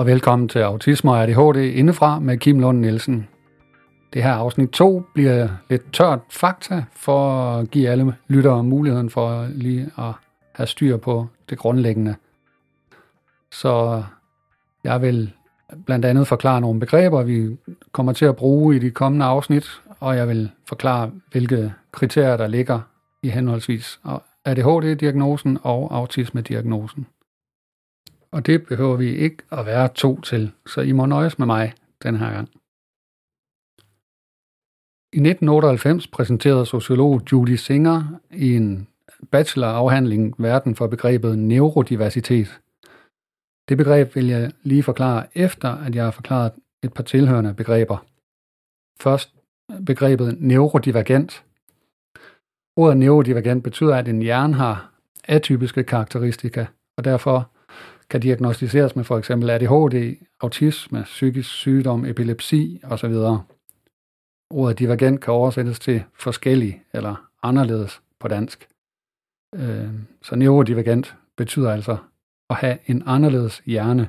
og velkommen til Autisme og ADHD indefra med Kim Lund Nielsen. Det her afsnit 2 bliver lidt tørt fakta for at give alle lyttere muligheden for lige at have styr på det grundlæggende. Så jeg vil blandt andet forklare nogle begreber, vi kommer til at bruge i de kommende afsnit, og jeg vil forklare, hvilke kriterier, der ligger i henholdsvis ADHD-diagnosen og autisme-diagnosen. Og det behøver vi ikke at være to til, så I må nøjes med mig den her gang. I 1998 præsenterede sociolog Judy Singer i en bachelorafhandling verden for begrebet neurodiversitet. Det begreb vil jeg lige forklare efter, at jeg har forklaret et par tilhørende begreber. Først begrebet neurodivergent. Ordet neurodivergent betyder, at en hjerne har atypiske karakteristika, og derfor kan diagnostiseres med for eksempel ADHD, autisme, psykisk sygdom, epilepsi osv. Ordet divergent kan oversættes til forskellig eller anderledes på dansk. Øh, så neurodivergent betyder altså at have en anderledes hjerne.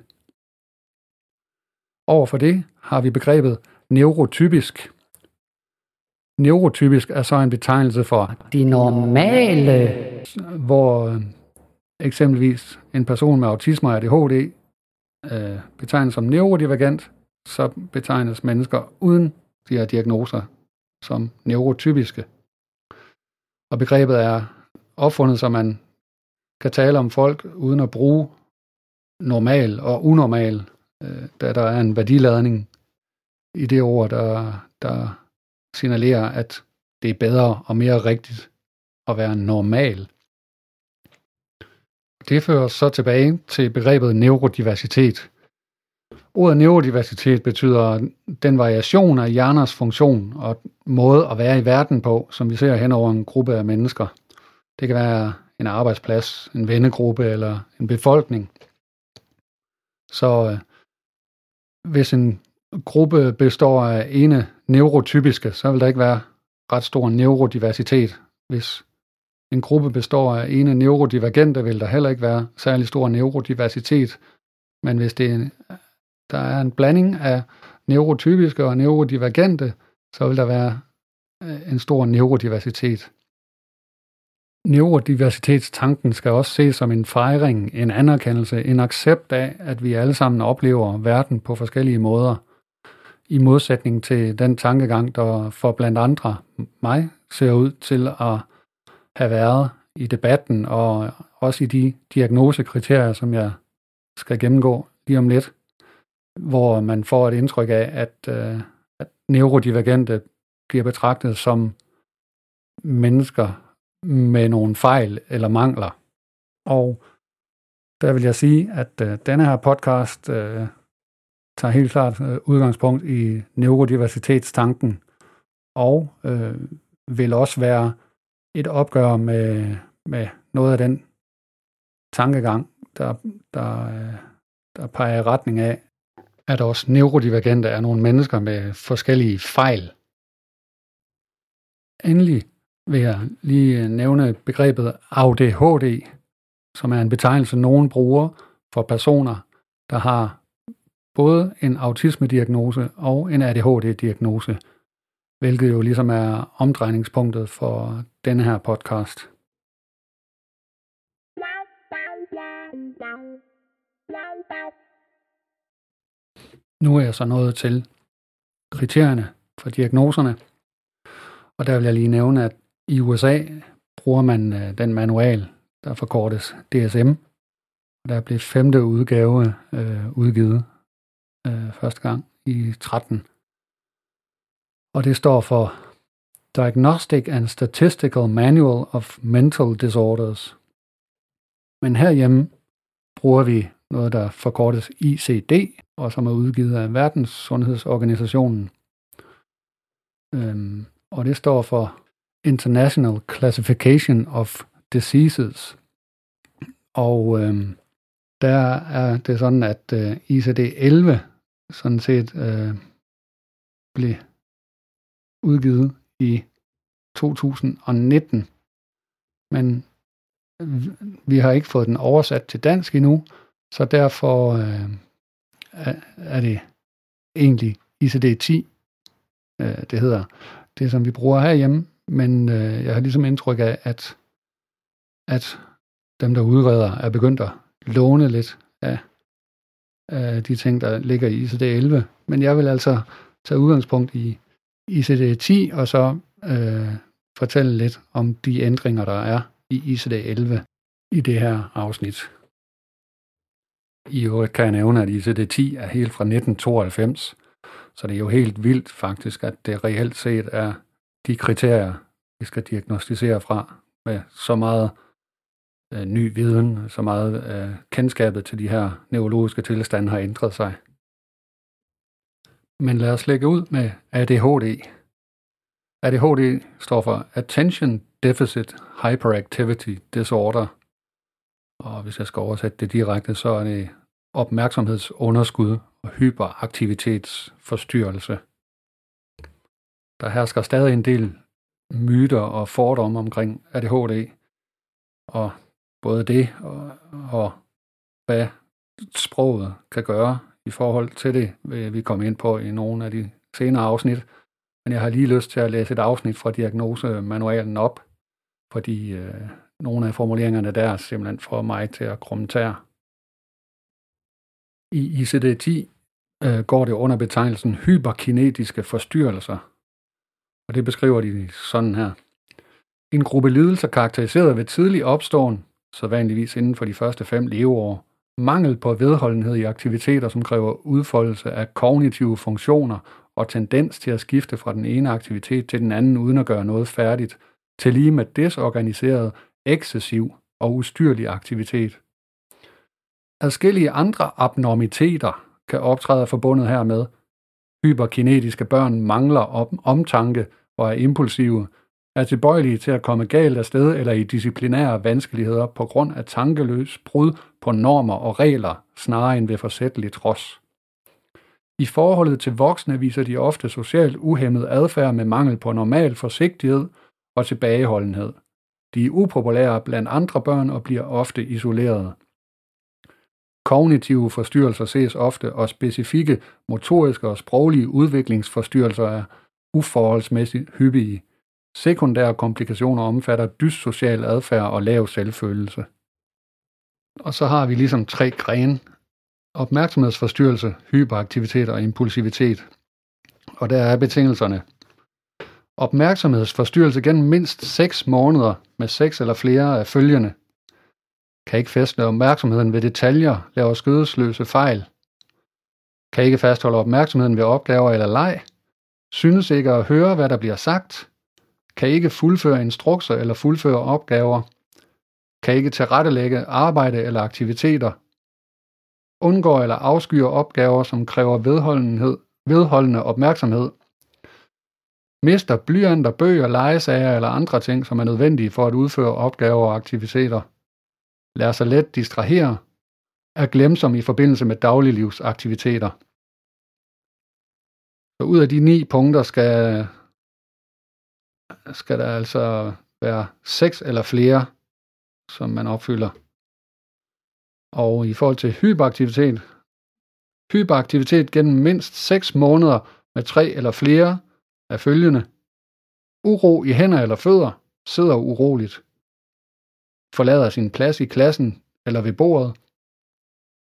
Overfor det har vi begrebet neurotypisk. Neurotypisk er så en betegnelse for de normale, hvor eksempelvis en person med autisme og ADHD øh, betegnes som neurodivergent, så betegnes mennesker uden de her diagnoser som neurotypiske. Og begrebet er opfundet, så man kan tale om folk uden at bruge normal og unormal, øh, da der er en værdiladning i det ord, der, der signalerer, at det er bedre og mere rigtigt at være normal det fører så tilbage til begrebet neurodiversitet. Ordet neurodiversitet betyder den variation af hjerners funktion og måde at være i verden på, som vi ser hen over en gruppe af mennesker. Det kan være en arbejdsplads, en vennegruppe eller en befolkning. Så øh, hvis en gruppe består af ene neurotypiske, så vil der ikke være ret stor neurodiversitet. Hvis en gruppe består af ene neurodivergente, vil der heller ikke være særlig stor neurodiversitet. Men hvis det, der er en blanding af neurotypiske og neurodivergente, så vil der være øh, en stor neurodiversitet. Neurodiversitetstanken skal også ses som en fejring, en anerkendelse, en accept af, at vi alle sammen oplever verden på forskellige måder, i modsætning til den tankegang, der for blandt andre mig ser ud til at have været i debatten, og også i de diagnosekriterier, som jeg skal gennemgå lige om lidt, hvor man får et indtryk af, at, øh, at neurodivergente bliver betragtet som mennesker med nogle fejl eller mangler. Og der vil jeg sige, at øh, denne her podcast øh, tager helt klart øh, udgangspunkt i neurodiversitetstanken, og øh, vil også være et opgør med, med noget af den tankegang, der, der, øh, der peger i retning af, at også neurodivergente er nogle mennesker med forskellige fejl. Endelig vil jeg lige øh, nævne begrebet ADHD, som er en betegnelse, nogen bruger for personer, der har både en autisme-diagnose og en ADHD-diagnose, hvilket jo ligesom er omdrejningspunktet for denne her podcast. Nu er jeg så nået til kriterierne for diagnoserne, og der vil jeg lige nævne, at i USA bruger man øh, den manual, der forkortes DSM, og der blev femte udgave øh, udgivet øh, første gang i 13. Og det står for Diagnostic and Statistical Manual of Mental Disorders. Men herhjemme bruger vi noget, der forkortes ICD, og som er udgivet af Verdenssundhedsorganisationen. Øhm, og det står for International Classification of Diseases. Og øhm, der er det sådan, at øh, ICD-11 sådan set øh, blev udgivet i 2019. Men vi har ikke fået den oversat til dansk endnu, så derfor øh, er, det egentlig ICD-10, øh, det hedder, det som vi bruger herhjemme, men øh, jeg har ligesom indtryk af, at, at dem, der udreder, er begyndt at låne lidt af, af de ting, der ligger i ICD-11. Men jeg vil altså tage udgangspunkt i ICD-10, og så øh, fortælle lidt om de ændringer, der er i ICD-11 i det her afsnit. I øvrigt kan jeg nævne, at ICD-10 er helt fra 1992, så det er jo helt vildt faktisk, at det reelt set er de kriterier, vi skal diagnostisere fra med så meget øh, ny viden, så meget øh, kendskabet til de her neurologiske tilstande har ændret sig. Men lad os lægge ud med ADHD. ADHD står for Attention Deficit Hyperactivity Disorder. Og hvis jeg skal oversætte det direkte, så er det opmærksomhedsunderskud og hyperaktivitetsforstyrrelse. Der hersker stadig en del myter og fordomme omkring ADHD, og både det og, og hvad sproget kan gøre i forhold til det, vil vi komme ind på i nogle af de senere afsnit. Men jeg har lige lyst til at læse et afsnit fra diagnosemanualen op, fordi øh, nogle af formuleringerne der simpelthen får mig til at kommentere. I ICD-10 øh, går det under betegnelsen hyperkinetiske forstyrrelser, og det beskriver de sådan her. En gruppe lidelser karakteriseret ved tidlig opståen, så vanligvis inden for de første fem leveår, mangel på vedholdenhed i aktiviteter, som kræver udfoldelse af kognitive funktioner og tendens til at skifte fra den ene aktivitet til den anden uden at gøre noget færdigt, til lige med desorganiseret, ekscessiv og ustyrlig aktivitet. Adskillige andre abnormiteter kan optræde forbundet hermed. Hyperkinetiske børn mangler omtanke og er impulsive, er tilbøjelige til at komme galt af sted eller i disciplinære vanskeligheder på grund af tankeløs brud på normer og regler, snarere end ved forsætteligt trods. I forholdet til voksne viser de ofte socialt uhemmet adfærd med mangel på normal forsigtighed og tilbageholdenhed. De er upopulære blandt andre børn og bliver ofte isolerede. Kognitive forstyrrelser ses ofte, og specifikke motoriske og sproglige udviklingsforstyrrelser er uforholdsmæssigt hyppige. Sekundære komplikationer omfatter dyssocial adfærd og lav selvfølelse. Og så har vi ligesom tre grene. Opmærksomhedsforstyrrelse, hyperaktivitet og impulsivitet. Og der er betingelserne. Opmærksomhedsforstyrrelse gennem mindst 6 måneder med 6 eller flere af følgende. Kan ikke fastne opmærksomheden ved detaljer, laver skødesløse fejl. Kan ikke fastholde opmærksomheden ved opgaver eller leg. Synes ikke at høre, hvad der bliver sagt. Kan ikke fuldføre instrukser eller fuldføre opgaver. Kan ikke tilrettelægge arbejde eller aktiviteter. Undgår eller afskyer opgaver, som kræver vedholdenhed, vedholdende opmærksomhed. Mister blyanter, bøger, legesager eller andre ting, som er nødvendige for at udføre opgaver og aktiviteter. Lader sig let distrahere. Er glemsom i forbindelse med dagliglivsaktiviteter. Så ud af de ni punkter skal, skal der altså være seks eller flere, som man opfylder. Og i forhold til hyperaktivitet, hyperaktivitet gennem mindst 6 måneder med tre eller flere af følgende. Uro i hænder eller fødder, sidder uroligt. Forlader sin plads i klassen eller ved bordet.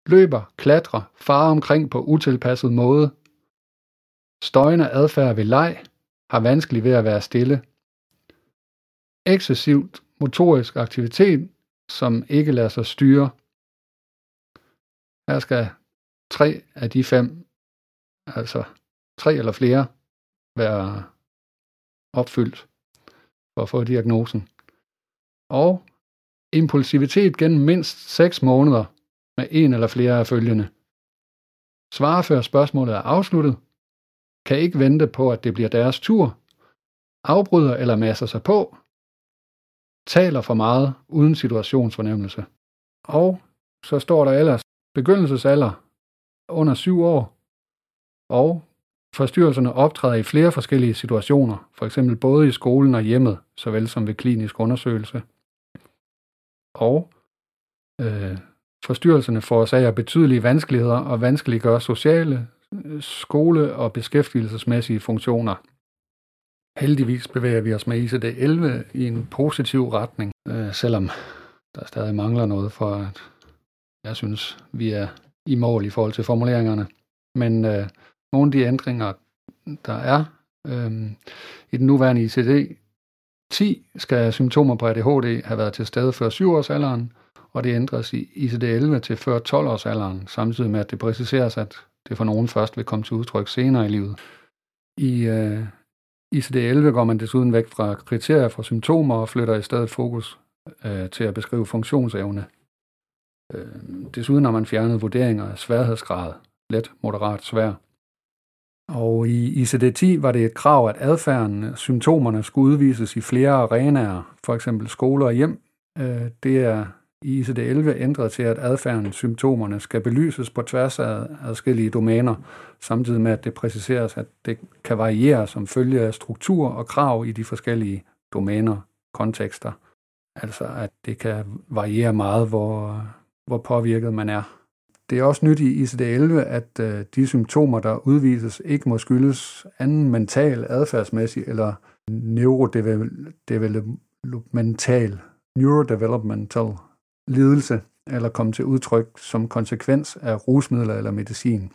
Løber, klatrer, farer omkring på utilpasset måde, Støjende adfærd ved leg har vanskelig ved at være stille. Excessivt motorisk aktivitet, som ikke lader sig styre. Her skal tre af de fem, altså tre eller flere, være opfyldt for at få diagnosen. Og impulsivitet gennem mindst 6 måneder med en eller flere af følgende. Svare før spørgsmålet er afsluttet, kan ikke vente på, at det bliver deres tur, afbryder eller masser sig på, taler for meget uden situationsfornemmelse. Og så står der ellers begyndelsesalder under syv år, og forstyrrelserne optræder i flere forskellige situationer, for eksempel både i skolen og hjemmet, såvel som ved klinisk undersøgelse. Og øh, Forstyrrelserne forårsager betydelige vanskeligheder og vanskeliggør sociale, øh, skole- og beskæftigelsesmæssige funktioner. Heldigvis bevæger vi os med ICD-11 i en positiv retning, øh, selvom der stadig mangler noget for, at jeg synes, vi er i mål i forhold til formuleringerne. Men øh, nogle af de ændringer, der er øh, i den nuværende ICD-10, skal symptomer på ADHD have været til stede før 7-årsalderen, og det ændres i ICD-11 til før 12-årsalderen, samtidig med, at det præciseres, at det for nogen først vil komme til udtryk senere i livet. I øh, ICD-11 går man desuden væk fra kriterier for symptomer og flytter i stedet fokus øh, til at beskrive funktionsevne. Øh, desuden har man fjernet vurderinger af sværhedsgrad, let, moderat, svær. Og i ICD-10 var det et krav, at adfærden, symptomerne skulle udvises i flere arenaer, for eksempel skoler og hjem. Øh, det er i ICD-11 ændret til, at adfærden, symptomerne skal belyses på tværs af adskillige domæner, samtidig med, at det præciseres, at det kan variere som følge af struktur og krav i de forskellige domæner, kontekster. Altså, at det kan variere meget, hvor, hvor påvirket man er. Det er også nyt i ICD-11, at øh, de symptomer, der udvises, ikke må skyldes anden mental, adfærdsmæssig eller neurodevelopmental neurodevelopmental lidelse eller komme til udtryk som konsekvens af rusmidler eller medicin.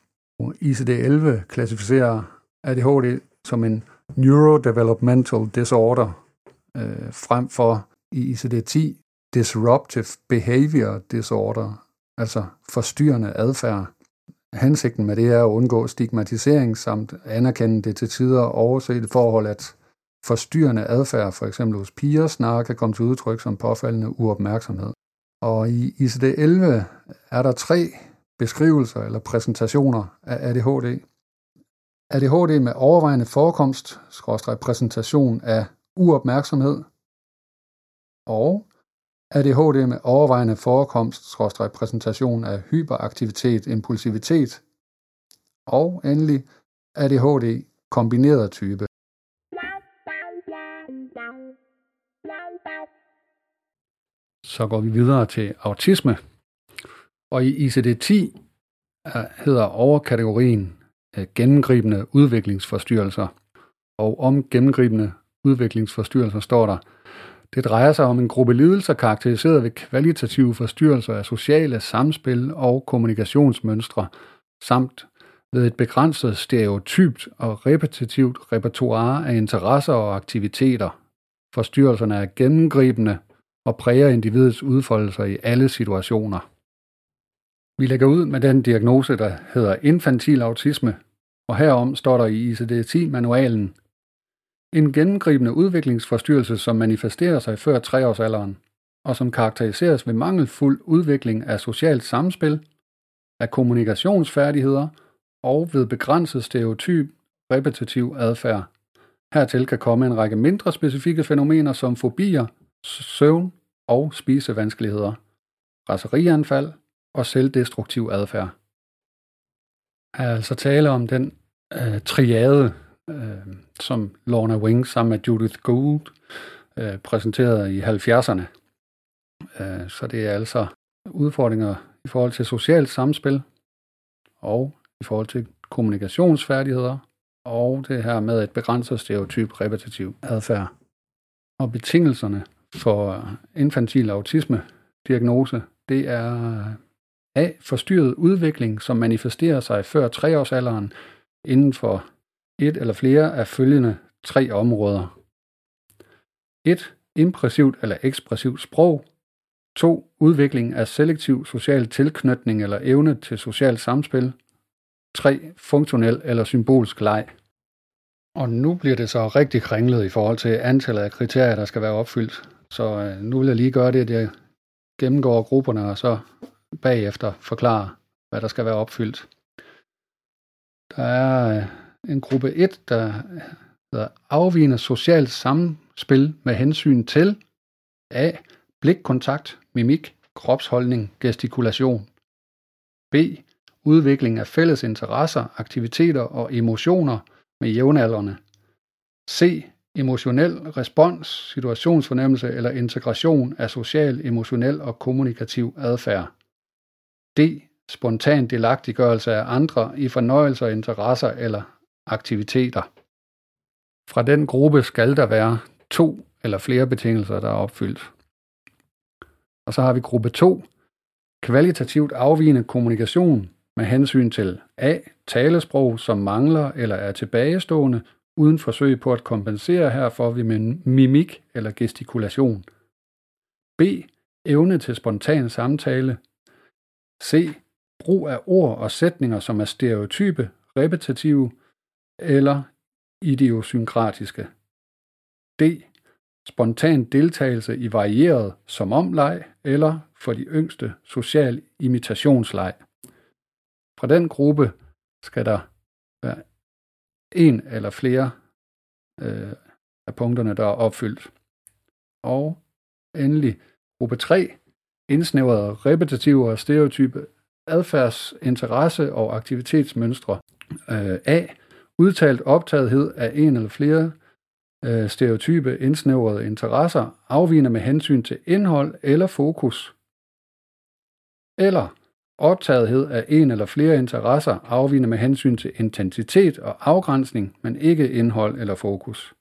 ICD-11 klassificerer ADHD som en neurodevelopmental disorder, øh, frem for i ICD-10 disruptive behavior disorder, altså forstyrrende adfærd. Hensigten med det er at undgå stigmatisering samt anerkende det til tider overset forhold, at forstyrrende adfærd, for eksempel hos piger, snarere kan komme til udtryk som påfaldende uopmærksomhed. Og i ICD-11 er der tre beskrivelser eller præsentationer af ADHD. ADHD med overvejende forekomst, skråstrej præsentation af uopmærksomhed, og ADHD med overvejende forekomst, skråstrej præsentation af hyperaktivitet, impulsivitet, og endelig ADHD kombineret type. Så går vi videre til autisme. Og i ICD-10 øh, hedder overkategorien øh, gennemgribende udviklingsforstyrrelser. Og om gennemgribende udviklingsforstyrrelser står der, det drejer sig om en gruppe lidelser karakteriseret ved kvalitative forstyrrelser af sociale samspil og kommunikationsmønstre, samt ved et begrænset stereotypt og repetitivt repertoire af interesser og aktiviteter. Forstyrrelserne er gennemgribende og præger individets udfoldelser i alle situationer. Vi lægger ud med den diagnose, der hedder infantil autisme, og herom står der i ICD-10-manualen en gennemgribende udviklingsforstyrrelse, som manifesterer sig før treårsalderen, og som karakteriseres ved mangelfuld udvikling af socialt samspil, af kommunikationsfærdigheder og ved begrænset stereotyp repetitiv adfærd. Hertil kan komme en række mindre specifikke fænomener som fobier, søvn og spisevanskeligheder, raserianfald og selvdestruktiv adfærd. Er altså tale om den øh, triade, øh, som Lorna Wing sammen med Judith Gould øh, præsenterede i 70'erne. Øh, så det er altså udfordringer i forhold til socialt samspil og i forhold til kommunikationsfærdigheder og det her med et begrænset stereotyp repetitiv adfærd. Og betingelserne for infantil autisme diagnose, det er A. Forstyrret udvikling, som manifesterer sig før treårsalderen inden for et eller flere af følgende tre områder. 1. Impressivt eller ekspressivt sprog. 2. Udvikling af selektiv social tilknytning eller evne til socialt samspil. 3. Funktionel eller symbolsk leg. Og nu bliver det så rigtig kringlet i forhold til antallet af kriterier, der skal være opfyldt. Så øh, nu vil jeg lige gøre det, at jeg gennemgår grupperne og så bagefter forklare, hvad der skal være opfyldt. Der er øh, en gruppe 1, der hedder afvigende socialt samspil med hensyn til A. Blikkontakt, mimik, kropsholdning, gestikulation. B. Udvikling af fælles interesser, aktiviteter og emotioner med jævnaldrende. C emotionel respons, situationsfornemmelse eller integration af social, emotionel og kommunikativ adfærd. D. Spontan delagtiggørelse af andre i fornøjelser, interesser eller aktiviteter. Fra den gruppe skal der være to eller flere betingelser, der er opfyldt. Og så har vi gruppe 2, kvalitativt afvigende kommunikation med hensyn til A. Talesprog, som mangler eller er tilbagestående, uden forsøg på at kompensere herfor ved mimik eller gestikulation. B. Evne til spontan samtale. C. Brug af ord og sætninger, som er stereotype, repetitive eller idiosynkratiske. D. Spontan deltagelse i varieret som omleg eller for de yngste social imitationsleg. Fra den gruppe skal der være en eller flere øh, af punkterne, der er opfyldt. Og endelig gruppe 3, indsnævrede repetitive og stereotype adfærdsinteresse og aktivitetsmønstre. Øh, A. Udtalt optagethed af en eller flere øh, stereotype indsnævrede interesser, afvigende med hensyn til indhold eller fokus. Eller optagethed af en eller flere interesser, afvigende med hensyn til intensitet og afgrænsning, men ikke indhold eller fokus.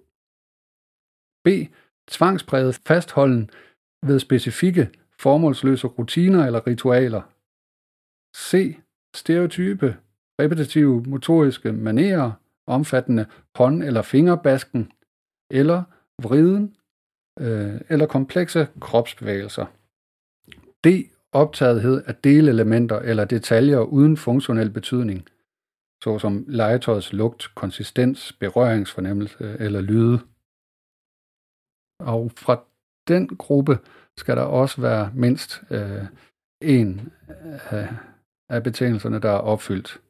B. Tvangspræget fastholden ved specifikke formålsløse rutiner eller ritualer. C. Stereotype, repetitive motoriske manerer, omfattende hånd- eller fingerbasken, eller vriden, øh, eller komplekse kropsbevægelser. D. Optagethed af delelementer eller detaljer uden funktionel betydning, såsom legetøjets lugt, konsistens, berøringsfornemmelse eller lyde. Og fra den gruppe skal der også være mindst øh, en af, af betingelserne, der er opfyldt.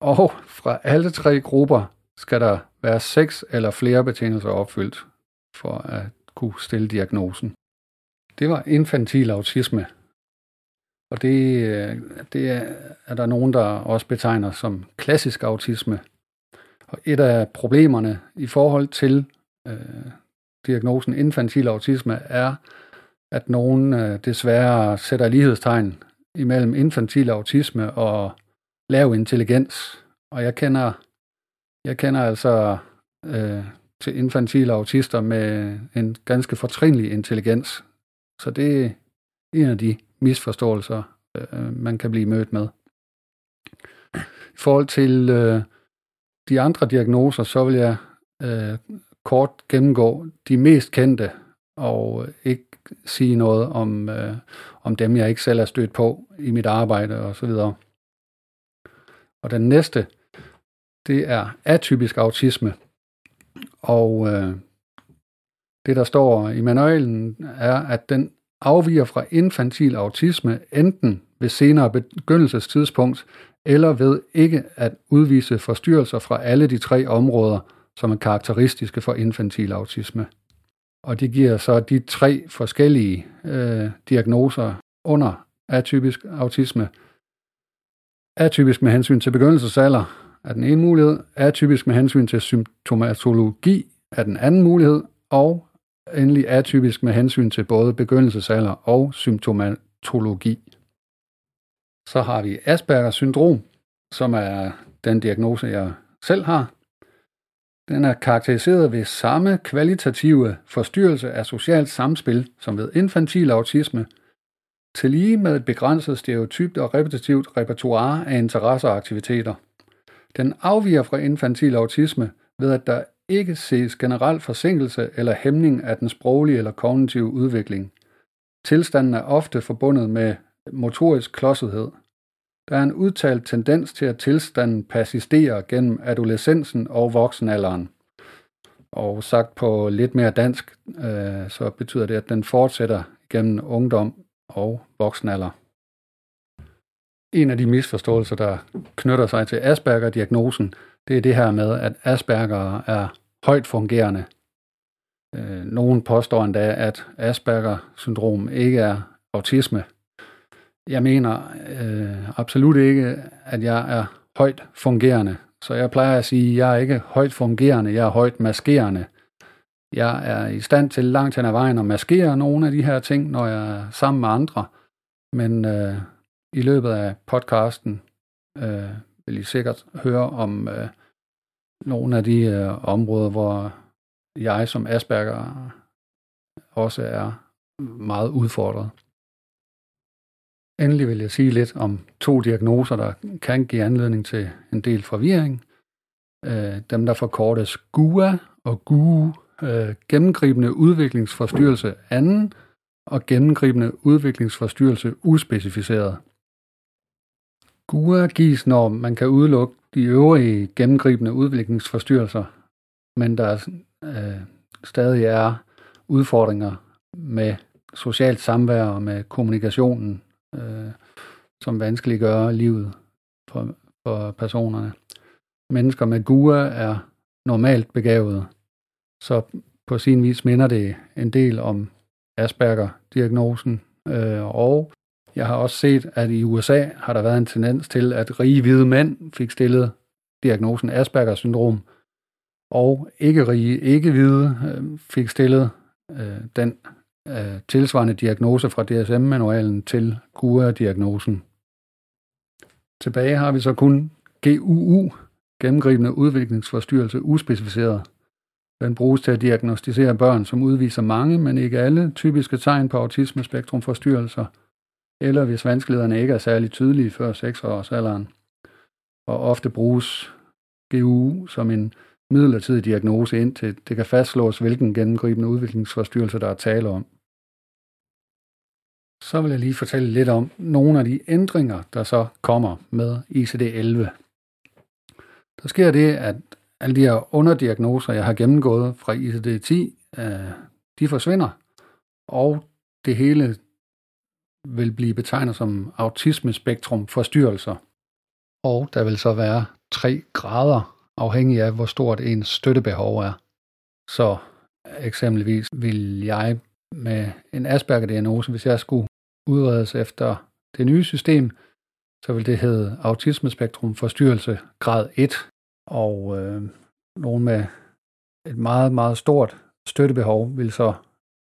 Og fra alle tre grupper skal der være seks eller flere betingelser opfyldt for at kunne stille diagnosen. Det var infantil autisme, og det, øh, det det er der nogen, der også betegner som klassisk autisme. Og et af problemerne i forhold til øh, diagnosen infantil autisme er, at nogen øh, desværre sætter lighedstegn imellem infantil autisme og lav intelligens. Og jeg kender, jeg kender altså øh, til infantile autister med en ganske fortrinlig intelligens. Så det er en af de misforståelser, øh, man kan blive mødt med. I forhold til øh, de andre diagnoser, så vil jeg øh, kort gennemgå de mest kendte, og ikke sige noget om, øh, om dem, jeg ikke selv er stødt på i mit arbejde osv. Og, og den næste, det er atypisk autisme. Og øh, det, der står i manualen, er, at den afviger fra infantil autisme enten ved senere begyndelsestidspunkt eller ved ikke at udvise forstyrrelser fra alle de tre områder, som er karakteristiske for infantil autisme. Og det giver så de tre forskellige øh, diagnoser under atypisk autisme. Atypisk med hensyn til begyndelsesalder er den ene mulighed, atypisk med hensyn til symptomatologi er den anden mulighed, og endelig atypisk med hensyn til både begyndelsesalder og symptomatologi. Så har vi Aspergers syndrom, som er den diagnose, jeg selv har. Den er karakteriseret ved samme kvalitative forstyrrelse af socialt samspil som ved infantil autisme, til lige med et begrænset stereotypt og repetitivt repertoire af interesser og aktiviteter. Den afviger fra infantil autisme ved, at der ikke ses generel forsinkelse eller hæmning af den sproglige eller kognitive udvikling. Tilstanden er ofte forbundet med motorisk klodsethed. Der er en udtalt tendens til, at tilstanden persisterer gennem adolescensen og voksenalderen. Og sagt på lidt mere dansk, øh, så betyder det, at den fortsætter gennem ungdom og voksenalder. En af de misforståelser, der knytter sig til Asperger-diagnosen, det er det her med, at Asperger er højt fungerende. Øh, nogen påstår endda, at Asperger-syndrom ikke er autisme. Jeg mener øh, absolut ikke, at jeg er højt fungerende. Så jeg plejer at sige, at jeg er ikke højt fungerende, jeg er højt maskerende. Jeg er i stand til langt hen ad vejen at maskere nogle af de her ting, når jeg er sammen med andre. Men øh, I løbet af podcasten øh, vil I sikkert høre om øh, nogle af de øh, områder, hvor jeg som Asperger også er meget udfordret. Endelig vil jeg sige lidt om to diagnoser, der kan give anledning til en del forvirring. Øh, dem, der forkortes GUA og GUU, øh, gennemgribende udviklingsforstyrrelse anden og gennemgribende udviklingsforstyrrelse uspecificeret. GUA gives, når man kan udelukke de øvrige gennemgribende udviklingsforstyrrelser, men der øh, stadig er udfordringer med socialt samvær og med kommunikationen, øh, som vanskeliggør livet for, for personerne. Mennesker med GUA er normalt begavede, så på sin vis minder det en del om Asperger-diagnosen, øh, og jeg har også set, at i USA har der været en tendens til, at rige hvide mænd fik stillet diagnosen Asperger-syndrom, og ikke rige, ikke hvide øh, fik stillet øh, den øh, tilsvarende diagnose fra DSM-manualen til GUA-diagnosen. Tilbage har vi så kun GUU, gennemgribende udviklingsforstyrrelse uspecificeret. Den bruges til at diagnostisere børn, som udviser mange, men ikke alle, typiske tegn på autismespektrumforstyrrelser, eller hvis vanskelighederne ikke er særlig tydelige før 6 års alderen. Og ofte bruges GU som en midlertidig diagnose indtil det kan fastslås, hvilken gennemgribende udviklingsforstyrrelse der er tale om. Så vil jeg lige fortælle lidt om nogle af de ændringer, der så kommer med ICD-11. Der sker det, at alle de her underdiagnoser, jeg har gennemgået fra ICD-10, øh, de forsvinder, og det hele vil blive betegnet som autismespektrum forstyrrelser. Og der vil så være tre grader, afhængig af hvor stort ens støttebehov er. Så eksempelvis vil jeg med en Asperger-diagnose, hvis jeg skulle udredes efter det nye system, så vil det hedde autismespektrum forstyrrelse grad 1, og øh, nogen med et meget, meget stort støttebehov vil så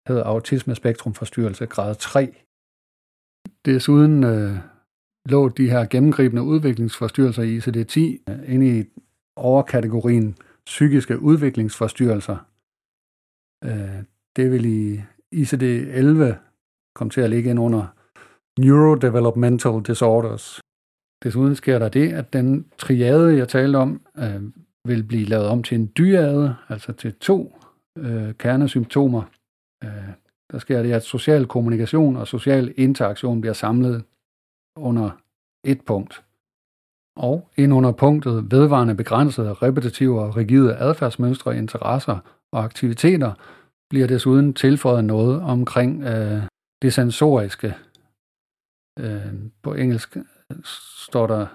hedde autismespektrum forstyrrelse grad 3. Desuden øh, lå de her gennemgribende udviklingsforstyrrelser i ICD-10 øh, inde i overkategorien psykiske udviklingsforstyrrelser. Øh, det vil i ICD-11 kom til at ligge ind under neurodevelopmental disorders. Desuden sker der det, at den triade, jeg talte om, øh, vil blive lavet om til en dyade, altså til to øh, kernesymptomer. Øh, der sker det, at social kommunikation og social interaktion bliver samlet under et punkt. Og ind under punktet vedvarende begrænsede, repetitive og rigide adfærdsmønstre, interesser og aktiviteter bliver desuden tilføjet noget omkring øh, det sensoriske. Øh, på engelsk øh, står der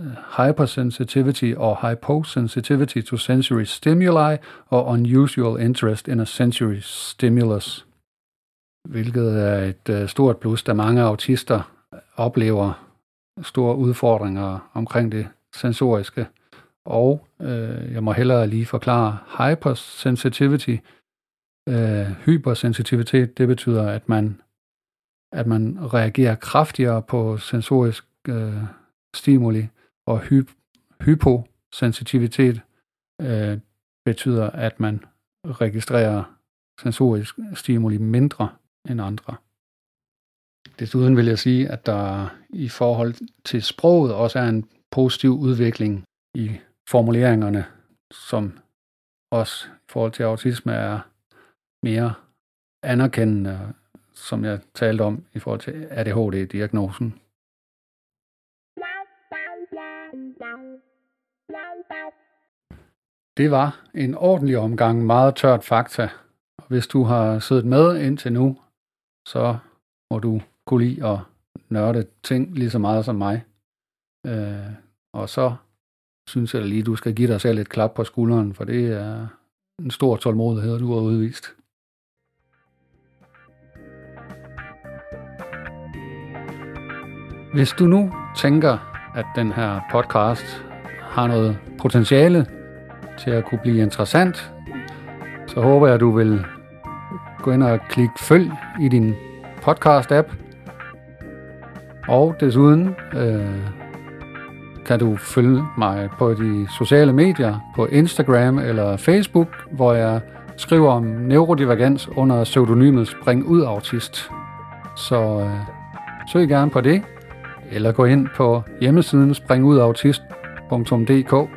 øh, hypersensitivity og hyposensitivity to sensory stimuli og unusual interest in a sensory stimulus, hvilket er et øh, stort plus, da mange autister oplever store udfordringer omkring det sensoriske. Og øh, jeg må hellere lige forklare hypersensitivity. Øh, hypersensitivitet, det betyder, at man, at man reagerer kraftigere på sensorisk øh, stimuli, og hy- hyposensitivitet øh, betyder, at man registrerer sensorisk stimuli mindre end andre. Desuden vil jeg sige, at der i forhold til sproget også er en positiv udvikling i formuleringerne, som også i forhold til autisme er mere anerkendende, som jeg talte om i forhold til ADHD-diagnosen. Det var en ordentlig omgang meget tørt fakta. Og hvis du har siddet med indtil nu, så må du kunne lide at nørde ting lige så meget som mig. Øh, og så synes jeg lige, du skal give dig selv et klap på skulderen, for det er en stor tålmodighed, du har udvist. Hvis du nu tænker, at den her podcast har noget potentiale til at kunne blive interessant, så håber jeg, at du vil gå ind og klikke følg i din podcast-app, Og desuden øh, kan du følge mig på de sociale medier, på Instagram eller Facebook, hvor jeg skriver om neurodivergens under pseudonymet Spring Ud Autist. Så øh, søg gerne på det, eller gå ind på hjemmesiden springudautist.dk.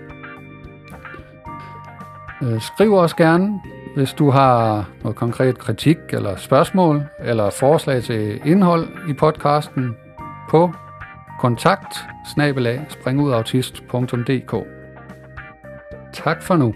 Øh, skriv også gerne, hvis du har noget konkret kritik eller spørgsmål, eller forslag til indhold i podcasten på kontakt springudautist.dk. Tak for nu.